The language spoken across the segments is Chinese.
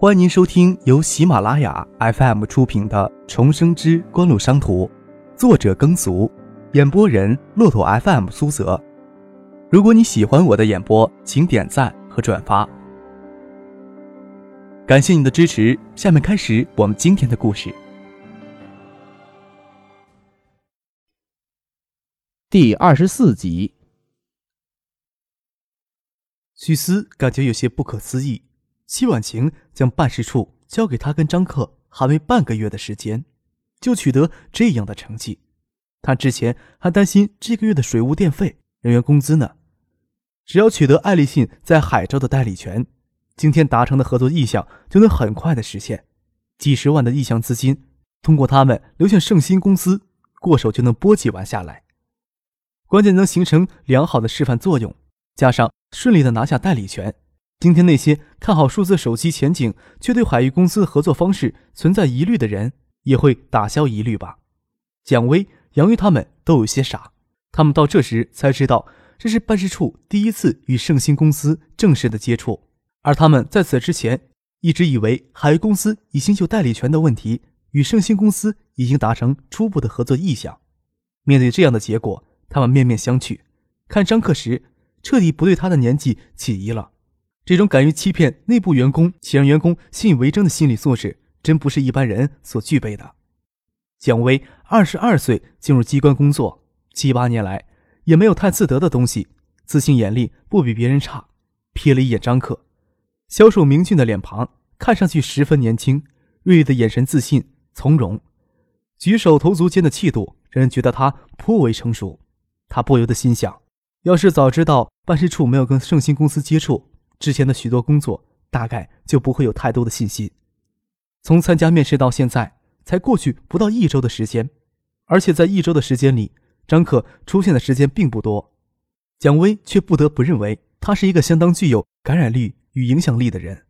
欢迎您收听由喜马拉雅 FM 出品的《重生之官路商途》，作者耕俗，演播人骆驼 FM 苏泽。如果你喜欢我的演播，请点赞和转发，感谢你的支持。下面开始我们今天的故事。第二十四集，许思感觉有些不可思议。戚婉晴将办事处交给他跟张克，还没半个月的时间，就取得这样的成绩。他之前还担心这个月的水务电费、人员工资呢。只要取得爱立信在海州的代理权，今天达成的合作意向就能很快的实现。几十万的意向资金，通过他们流向盛鑫公司，过手就能拨几万下来。关键能形成良好的示范作用，加上顺利的拿下代理权。今天那些看好数字手机前景，却对海域公司的合作方式存在疑虑的人，也会打消疑虑吧？蒋薇、杨玉他们都有些傻，他们到这时才知道，这是办事处第一次与盛兴公司正式的接触，而他们在此之前一直以为海域公司已经就代理权的问题与盛兴公司已经达成初步的合作意向。面对这样的结果，他们面面相觑，看张克时彻底不对他的年纪起疑了。这种敢于欺骗内部员工且让员工信以为真的心理素质，真不是一般人所具备的。蒋薇二十二岁进入机关工作，七八年来也没有太自得的东西，自信眼力不比别人差。瞥了一眼张克，消瘦明俊的脸庞看上去十分年轻，锐利的眼神自信从容，举手投足间的气度让人觉得他颇为成熟。他不由得心想：要是早知道办事处没有跟盛兴公司接触。之前的许多工作大概就不会有太多的信心。从参加面试到现在，才过去不到一周的时间，而且在一周的时间里，张可出现的时间并不多。蒋薇却不得不认为他是一个相当具有感染力与影响力的人。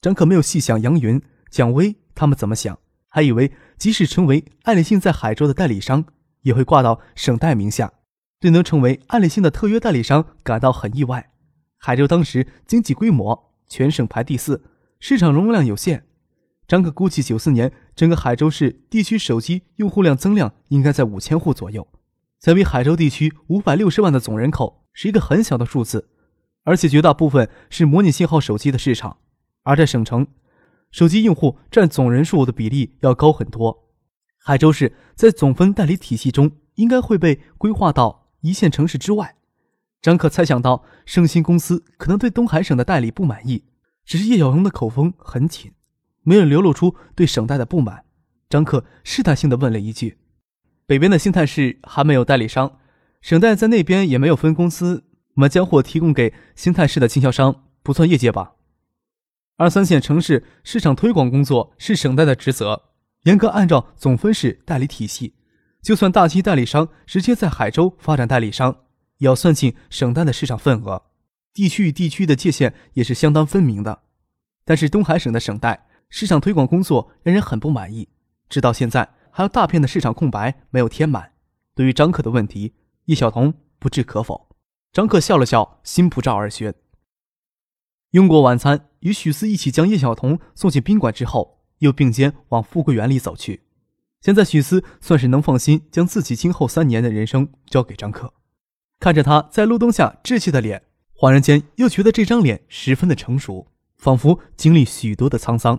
张可没有细想杨云、蒋薇他们怎么想，还以为即使成为爱立信在海州的代理商，也会挂到省代名下，对能成为爱立信的特约代理商感到很意外。海州当时经济规模全省排第四，市场容量有限。张可估计，九四年整个海州市地区手机用户量增量应该在五千户左右，相比海州地区五百六十万的总人口，是一个很小的数字。而且绝大部分是模拟信号手机的市场，而在省城，手机用户占总人数的比例要高很多。海州市在总分代理体系中，应该会被规划到一线城市之外。张克猜想到盛鑫公司可能对东海省的代理不满意，只是叶小龙的口风很紧，没有流露出对省代的不满。张克试探性的问了一句：“北边的兴泰市还没有代理商，省代在那边也没有分公司，我们将货提供给兴泰市的经销商，不算业界吧？”二三线城市市场推广工作是省代的职责，严格按照总分式代理体系，就算大期代理商直接在海州发展代理商。要算进省代的市场份额，地区与地区的界限也是相当分明的。但是东海省的省代市场推广工作让人很不满意，直到现在还有大片的市场空白没有填满。对于张克的问题，叶晓彤不置可否。张克笑了笑，心不照而宣。用过晚餐，与许思一起将叶晓彤送进宾馆之后，又并肩往富贵园里走去。现在许思算是能放心将自己今后三年的人生交给张克。看着他在路灯下稚气的脸，恍然间又觉得这张脸十分的成熟，仿佛经历许多的沧桑。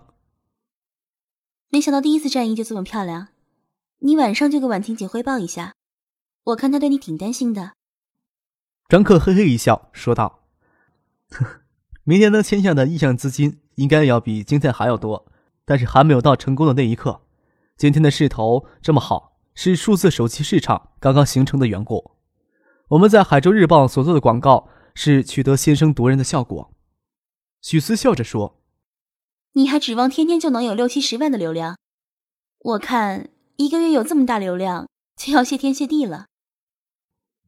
没想到第一次战役就这么漂亮，你晚上就给婉婷姐汇报一下，我看她对你挺担心的。张克嘿嘿一笑说道：“呵 明天能签下的意向资金应该要比今天还要多，但是还没有到成功的那一刻。今天的势头这么好，是数字手机市场刚刚形成的缘故。”我们在海州日报所做的广告是取得先声夺人的效果。许思笑着说：“你还指望天天就能有六七十万的流量？我看一个月有这么大流量，就要谢天谢地了。”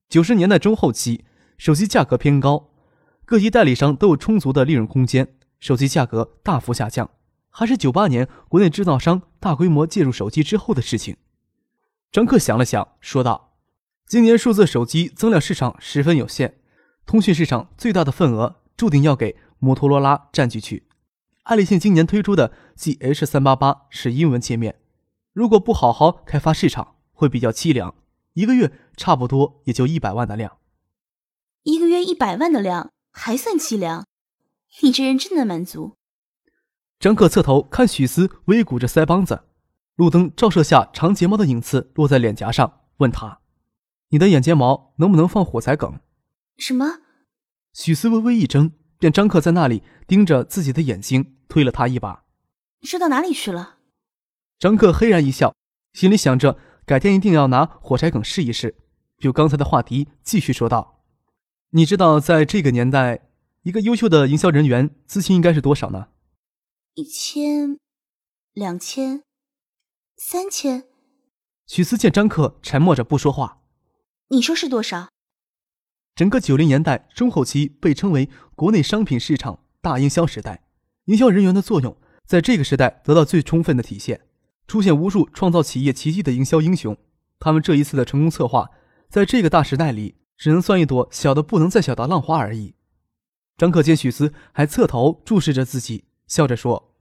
九十年代中后期，手机价格偏高，各级代理商都有充足的利润空间，手机价格大幅下降，还是九八年国内制造商大规模介入手机之后的事情。张克想了想，说道。今年数字手机增量市场十分有限，通讯市场最大的份额注定要给摩托罗拉占据去。爱立信今年推出的 GH 三八八是英文界面，如果不好好开发市场，会比较凄凉。一个月差不多也就一百万的量，一个月一百万的量还算凄凉？你这人真的满足。张克侧头看许思，微鼓着腮帮子，路灯照射下长睫毛的影子落在脸颊上，问他：“你的眼睫毛能不能放火柴梗？”什么？许思微微一怔，便张克在那里盯着自己的眼睛，推了他一把：“说到哪里去了？”张克嘿然一笑，心里想着。改天一定要拿火柴梗试一试。就刚才的话题，继续说道：“你知道，在这个年代，一个优秀的营销人员资薪应该是多少呢？一千、两千、三千。”许思见张克沉默着不说话，你说是多少？整个九零年代中后期被称为国内商品市场大营销时代，营销人员的作用在这个时代得到最充分的体现。出现无数创造企业奇迹的营销英雄，他们这一次的成功策划，在这个大时代里，只能算一朵小的不能再小的浪花而已。张克见许思还侧头注视着自己，笑着说：“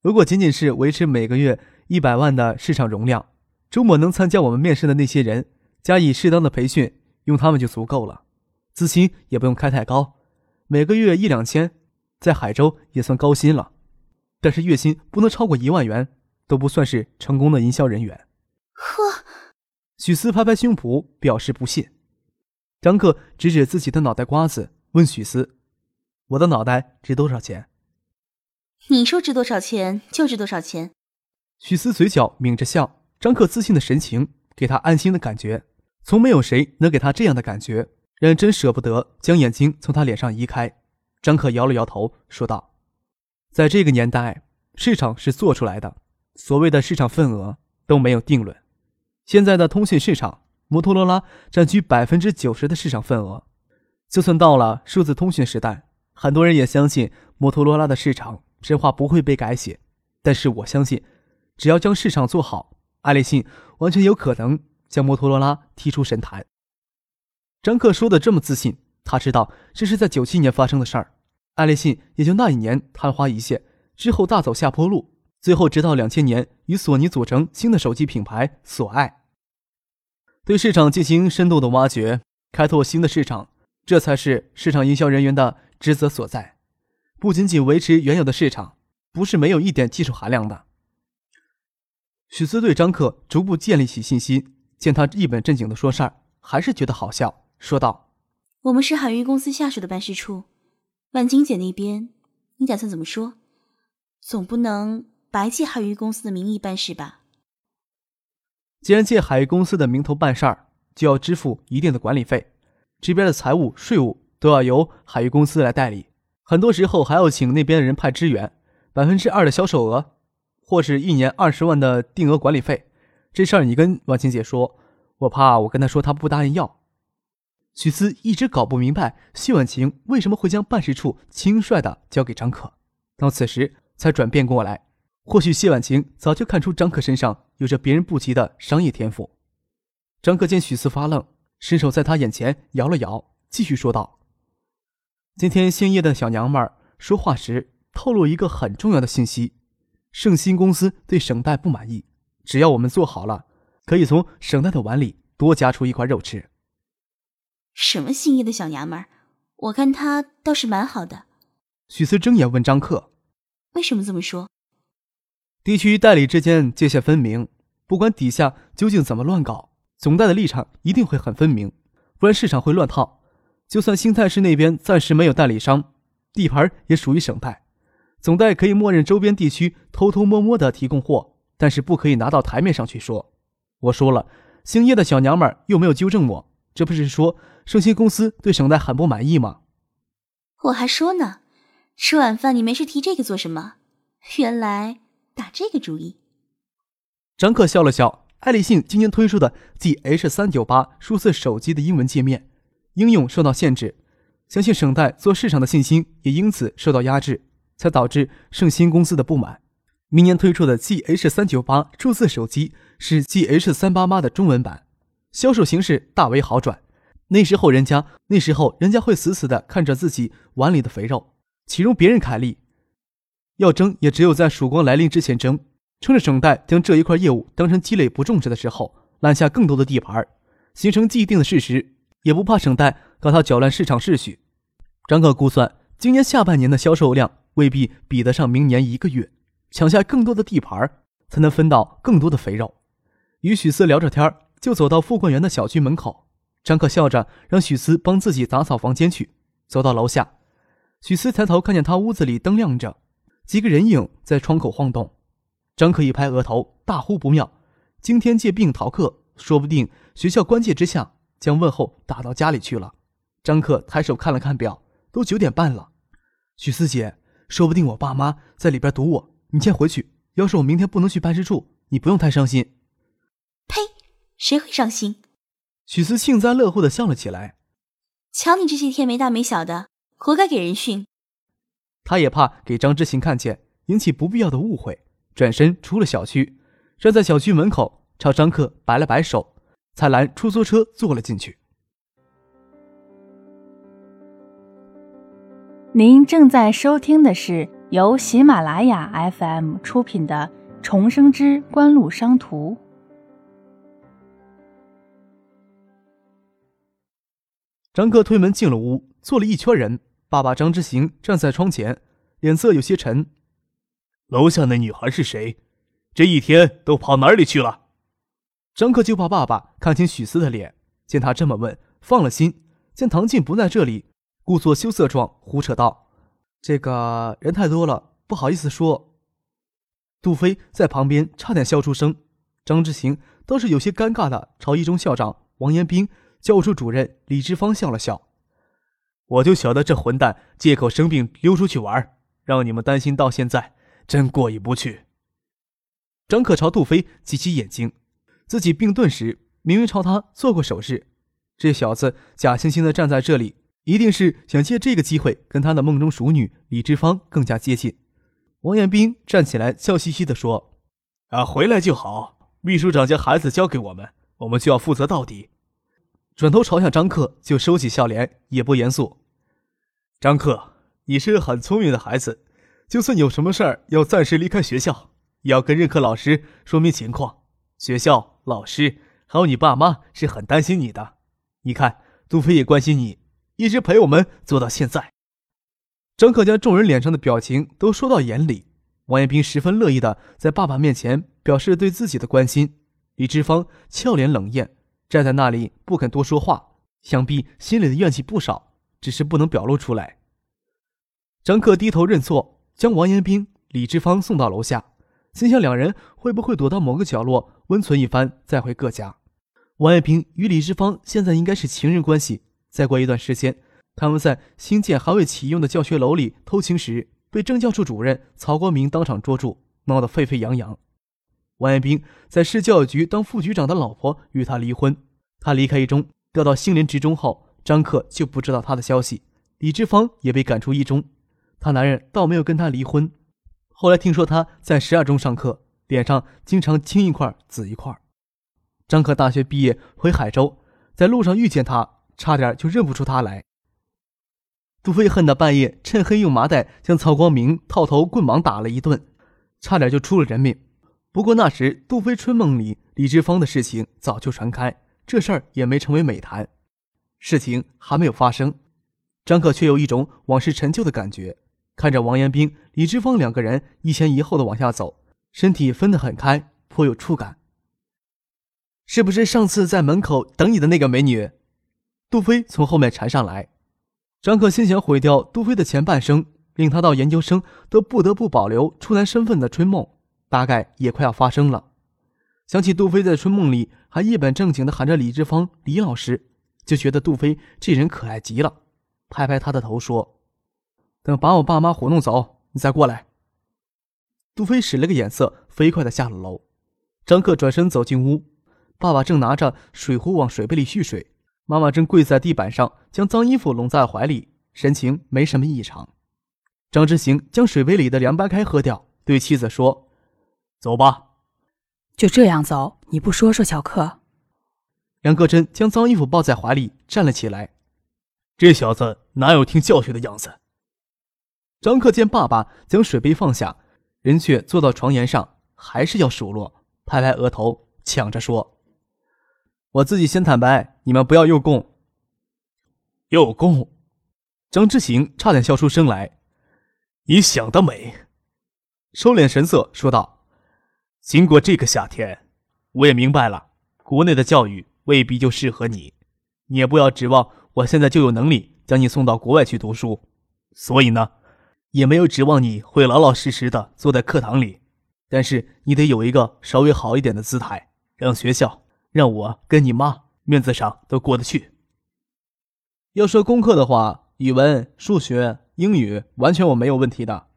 如果仅仅是维持每个月一百万的市场容量，周末能参加我们面试的那些人，加以适当的培训，用他们就足够了。资薪也不用开太高，每个月一两千，在海州也算高薪了。但是月薪不能超过一万元。”都不算是成功的营销人员。呵，许思拍拍胸脯表示不信。张克指指自己的脑袋瓜子，问许思：“我的脑袋值多少钱？”你说值多少钱就值多少钱。许思嘴角抿着笑，张克自信的神情给他安心的感觉。从没有谁能给他这样的感觉，让人真舍不得将眼睛从他脸上移开。张克摇了摇头，说道：“在这个年代，市场是做出来的。”所谓的市场份额都没有定论。现在的通讯市场，摩托罗拉占据百分之九十的市场份额。就算到了数字通讯时代，很多人也相信摩托罗拉的市场神话不会被改写。但是我相信，只要将市场做好，爱立信完全有可能将摩托罗拉踢出神坛。张克说的这么自信，他知道这是在九七年发生的事儿。爱立信也就那一年昙花一现，之后大走下坡路。最后，直到两千年，与索尼组成新的手机品牌索爱，对市场进行深度的挖掘，开拓新的市场，这才是市场营销人员的职责所在。不仅仅维持原有的市场，不是没有一点技术含量的。许思对张克逐步建立起信心，见他一本正经的说事儿，还是觉得好笑，说道：“我们是海域公司下属的办事处，万金姐那边，你打算怎么说？总不能……”白借海域公司的名义办事吧。既然借海域公司的名头办事儿，就要支付一定的管理费，这边的财务、税务都要由海域公司来代理，很多时候还要请那边的人派支援。百分之二的销售额，或是一年二十万的定额管理费，这事儿你跟婉晴姐说，我怕我跟她说她不答应要。许思一直搞不明白谢婉晴为什么会将办事处轻率的交给张可，到此时才转变过来。或许谢婉晴早就看出张可身上有着别人不及的商业天赋。张可见许思发愣，伸手在他眼前摇了摇，继续说道：“今天兴业的小娘们儿说话时透露一个很重要的信息：盛鑫公司对省代不满意，只要我们做好了，可以从省代的碗里多夹出一块肉吃。”什么心意的小娘们儿？我看她倒是蛮好的。许思睁眼问张克：“为什么这么说？”地区代理之间界限分明，不管底下究竟怎么乱搞，总代的立场一定会很分明，不然市场会乱套。就算新泰市那边暂时没有代理商，地盘也属于省代，总代可以默认周边地区偷偷摸摸的提供货，但是不可以拿到台面上去说。我说了，兴业的小娘们又没有纠正我，这不是说盛兴公司对省代很不满意吗？我还说呢，吃晚饭你没事提这个做什么？原来。打这个主意，张克笑了笑。爱立信今年推出的 GH 三九八数字手机的英文界面应用受到限制，相信省代做市场的信心也因此受到压制，才导致盛兴公司的不满。明年推出的 GH 三九八数字手机是 GH 三八八的中文版，销售形势大为好转。那时候人家那时候人家会死死的看着自己碗里的肥肉，岂容别人凯利？要争也只有在曙光来临之前争，趁着省代将这一块业务当成积累不重视的时候，揽下更多的地盘，形成既定的事实，也不怕省代搞他搅乱市场秩序。张可估算，今年下半年的销售量未必比得上明年一个月，抢下更多的地盘，才能分到更多的肥肉。与许思聊着天就走到富冠园的小区门口。张克笑着让许思帮自己打扫房间去。走到楼下，许思抬头看见他屋子里灯亮着，几个人影在窗口晃动。张克一拍额头，大呼不妙！今天借病逃课，说不定学校关切之下将问候打到家里去了。张克抬手看了看表，都九点半了。许思姐，说不定我爸妈在里边堵我，你先回去。要是我明天不能去办事处，你不用太伤心。呸！谁会伤心？许思幸灾乐祸的笑了起来。瞧你这些天没大没小的，活该给人训。他也怕给张之行看见，引起不必要的误会，转身出了小区，站在小区门口，朝张克摆了摆手，才拦出租车坐了进去。您正在收听的是由喜马拉雅 FM 出品的《重生之官路商途》。张克推门进了屋，坐了一圈人。爸爸张之行站在窗前，脸色有些沉。楼下那女孩是谁？这一天都跑哪里去了？张克就怕爸爸看清许思的脸，见他这么问，放了心。见唐静不在这里，故作羞涩状胡扯道：“这个人太多了，不好意思说。”杜飞在旁边差点笑出声。张之行倒是有些尴尬的朝一中校长王延斌。教务处主任李志芳笑了笑：“我就晓得这混蛋借口生病溜出去玩，让你们担心到现在，真过意不去。”张可朝杜飞挤起眼睛，自己病顿时明明朝他做过手势，这小子假惺惺的站在这里，一定是想借这个机会跟他的梦中熟女李志芳更加接近。王彦斌站起来，笑嘻嘻地说：“啊，回来就好。秘书长将孩子交给我们，我们就要负责到底。”转头朝向张克，就收起笑脸，也不严肃。张克，你是个很聪明的孩子，就算有什么事儿要暂时离开学校，也要跟任课老师说明情况。学校、老师还有你爸妈是很担心你的。你看，杜飞也关心你，一直陪我们做到现在。张克将众人脸上的表情都说到眼里。王彦斌十分乐意的在爸爸面前表示对自己的关心。李志芳俏脸冷艳。站在那里不肯多说话，想必心里的怨气不少，只是不能表露出来。张克低头认错，将王彦斌、李志芳送到楼下，心想两人会不会躲到某个角落温存一番，再回各家。王彦斌与李志芳现在应该是情人关系，再过一段时间，他们在新建还未启用的教学楼里偷情时，被政教处主任曹国明当场捉住，闹得沸沸扬扬。王彦斌在市教育局当副局长的老婆与他离婚，他离开一中调到兴联职中后，张克就不知道他的消息。李志芳也被赶出一中，他男人倒没有跟他离婚。后来听说他在十二中上课，脸上经常青一块紫一块。张克大学毕业回海州，在路上遇见他，差点就认不出他来。杜飞恨得半夜趁黑用麻袋将曹光明套头棍棒打了一顿，差点就出了人命。不过那时，杜飞春梦里李志芳的事情早就传开，这事儿也没成为美谈。事情还没有发生，张克却有一种往事陈旧的感觉。看着王延斌、李志芳两个人一前一后的往下走，身体分得很开，颇有触感。是不是上次在门口等你的那个美女？杜飞从后面缠上来。张克心想毁掉杜飞的前半生，令他到研究生都不得不保留处男身份的春梦。大概也快要发生了。想起杜飞在春梦里还一本正经的喊着李志芳、李老师，就觉得杜飞这人可爱极了。拍拍他的头说：“等把我爸妈糊弄走，你再过来。”杜飞使了个眼色，飞快的下了楼。张克转身走进屋，爸爸正拿着水壶往水杯里蓄水，妈妈正跪在地板上将脏衣服拢在怀里，神情没什么异常。张之行将水杯里的凉白开喝掉，对妻子说。走吧，就这样走？你不说说，小克？梁克真将脏衣服抱在怀里，站了起来。这小子哪有听教训的样子？张克见爸爸将水杯放下，人却坐到床沿上，还是要数落，拍拍额头，抢着说：“我自己先坦白，你们不要诱供。”诱供！张之行差点笑出声来。你想得美！收敛神色说道：“经过这个夏天，我也明白了，国内的教育未必就适合你。你也不要指望我现在就有能力将你送到国外去读书。所以呢。”也没有指望你会老老实实的坐在课堂里，但是你得有一个稍微好一点的姿态，让学校、让我跟你妈面子上都过得去。要说功课的话，语文、数学、英语完全我没有问题的。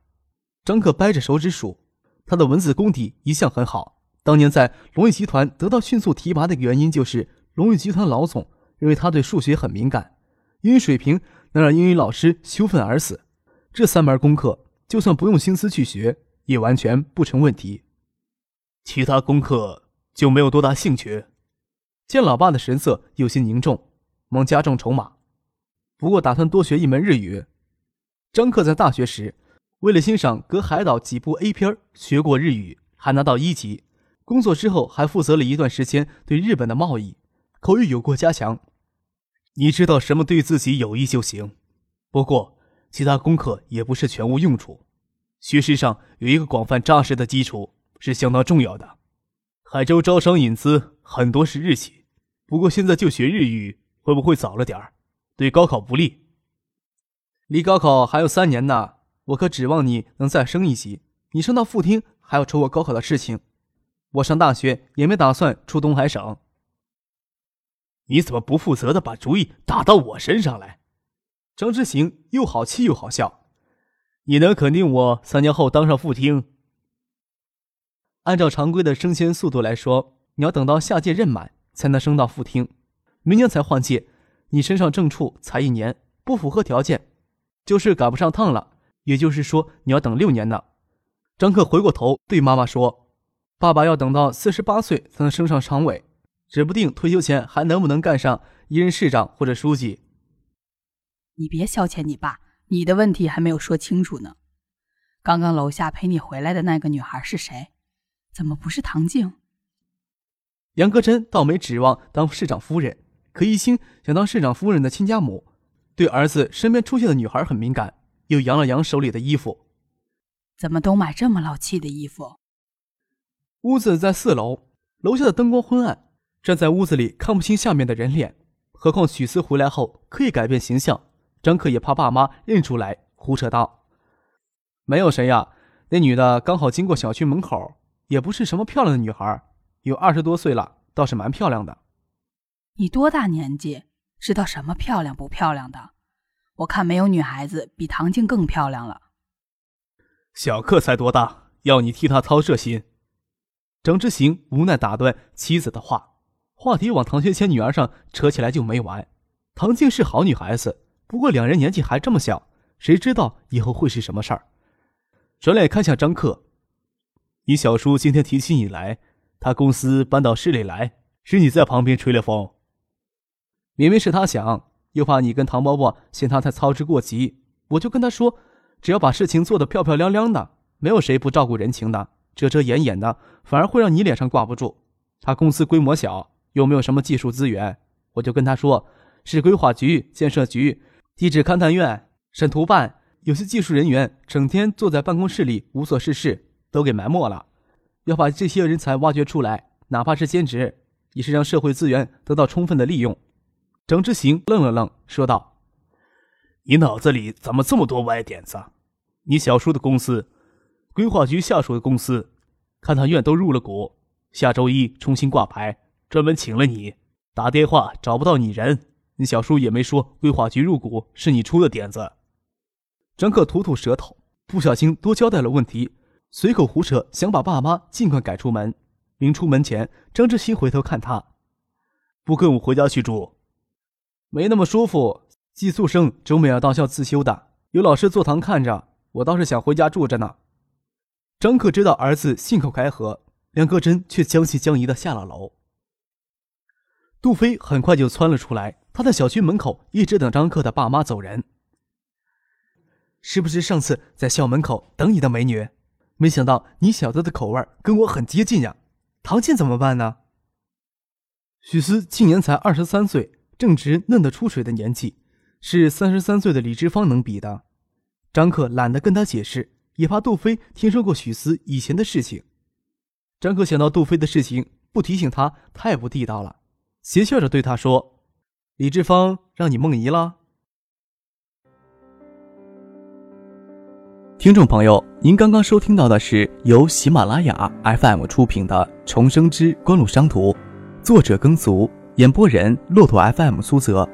张克掰着手指数，他的文字功底一向很好。当年在龙宇集团得到迅速提拔的原因，就是龙宇集团老总认为他对数学很敏感，英语水平能让英语老师羞愤而死。这三门功课，就算不用心思去学，也完全不成问题。其他功课就没有多大兴趣。见老爸的神色有些凝重，忙加重筹码。不过打算多学一门日语。张克在大学时，为了欣赏隔海岛几部 A 片，学过日语，还拿到一级。工作之后，还负责了一段时间对日本的贸易，口语有过加强。你知道什么对自己有益就行。不过。其他功课也不是全无用处，学识上有一个广泛扎实的基础是相当重要的。海州招商引资很多是日企，不过现在就学日语会不会早了点儿？对高考不利。离高考还有三年呢，我可指望你能再升一级。你升到副厅还要愁我高考的事情，我上大学也没打算出东海省。你怎么不负责的把主意打到我身上来？张之行又好气又好笑，你能肯定我三年后当上副厅？按照常规的升迁速度来说，你要等到下届任满才能升到副厅，明年才换届。你身上正处才一年，不符合条件，就是赶不上趟了。也就是说，你要等六年呢。张克回过头对妈妈说：“爸爸要等到四十八岁才能升上常委，指不定退休前还能不能干上一任市长或者书记。”你别消遣你爸，你的问题还没有说清楚呢。刚刚楼下陪你回来的那个女孩是谁？怎么不是唐静？杨格珍倒没指望当市长夫人，可一心想当市长夫人的亲家母，对儿子身边出现的女孩很敏感，又扬了扬手里的衣服。怎么都买这么老气的衣服？屋子在四楼，楼下的灯光昏暗，站在屋子里看不清下面的人脸，何况许思回来后可以改变形象。张克也怕爸妈认出来，胡扯道：“没有谁呀，那女的刚好经过小区门口，也不是什么漂亮的女孩，有二十多岁了，倒是蛮漂亮的。”你多大年纪，知道什么漂亮不漂亮的？我看没有女孩子比唐静更漂亮了。小克才多大，要你替他操这心？张之行无奈打断妻子的话，话题往唐学谦女儿上扯起来就没完。唐静是好女孩子。不过两人年纪还这么小，谁知道以后会是什么事儿？转脸看向张克：“你小叔今天提起你来，他公司搬到市里来，是你在旁边吹了风。明明是他想，又怕你跟唐伯伯嫌他太操之过急，我就跟他说，只要把事情做得漂漂亮亮的，没有谁不照顾人情的，遮遮掩掩的，反而会让你脸上挂不住。他公司规模小，又没有什么技术资源，我就跟他说，市规划局、建设局。”地质勘探院、审图办有些技术人员整天坐在办公室里无所事事，都给埋没了。要把这些人才挖掘出来，哪怕是兼职，也是让社会资源得到充分的利用。张之行愣了愣，说道：“你脑子里怎么这么多歪点子？你小叔的公司，规划局下属的公司，勘探院都入了股，下周一重新挂牌，专门请了你。打电话找不到你人。”你小叔也没说规划局入股是你出的点子。张克吐吐舌头，不小心多交代了问题，随口胡扯，想把爸妈尽快赶出门。临出门前，张志新回头看他，不跟我回家去住，没那么舒服。寄宿生周末要到校自修的，有老师坐堂看着，我倒是想回家住着呢。张克知道儿子信口开河，梁克珍却将信将疑的下了楼。杜飞很快就窜了出来。他在小区门口一直等张克的爸妈走人。是不是上次在校门口等你的美女？没想到你小子的口味跟我很接近呀。唐倩怎么办呢？许思今年才二十三岁，正值嫩得出水的年纪，是三十三岁的李志芳能比的。张克懒得跟他解释，也怕杜飞听说过许思以前的事情。张克想到杜飞的事情，不提醒他太不地道了，邪笑着对他说：“李志芳让你梦遗了。”听众朋友，您刚刚收听到的是由喜马拉雅 FM 出品的《重生之官路商途》，作者耕俗，演播人骆驼 FM 苏泽。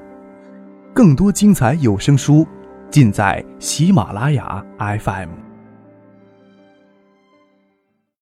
更多精彩有声书，尽在喜马拉雅 FM。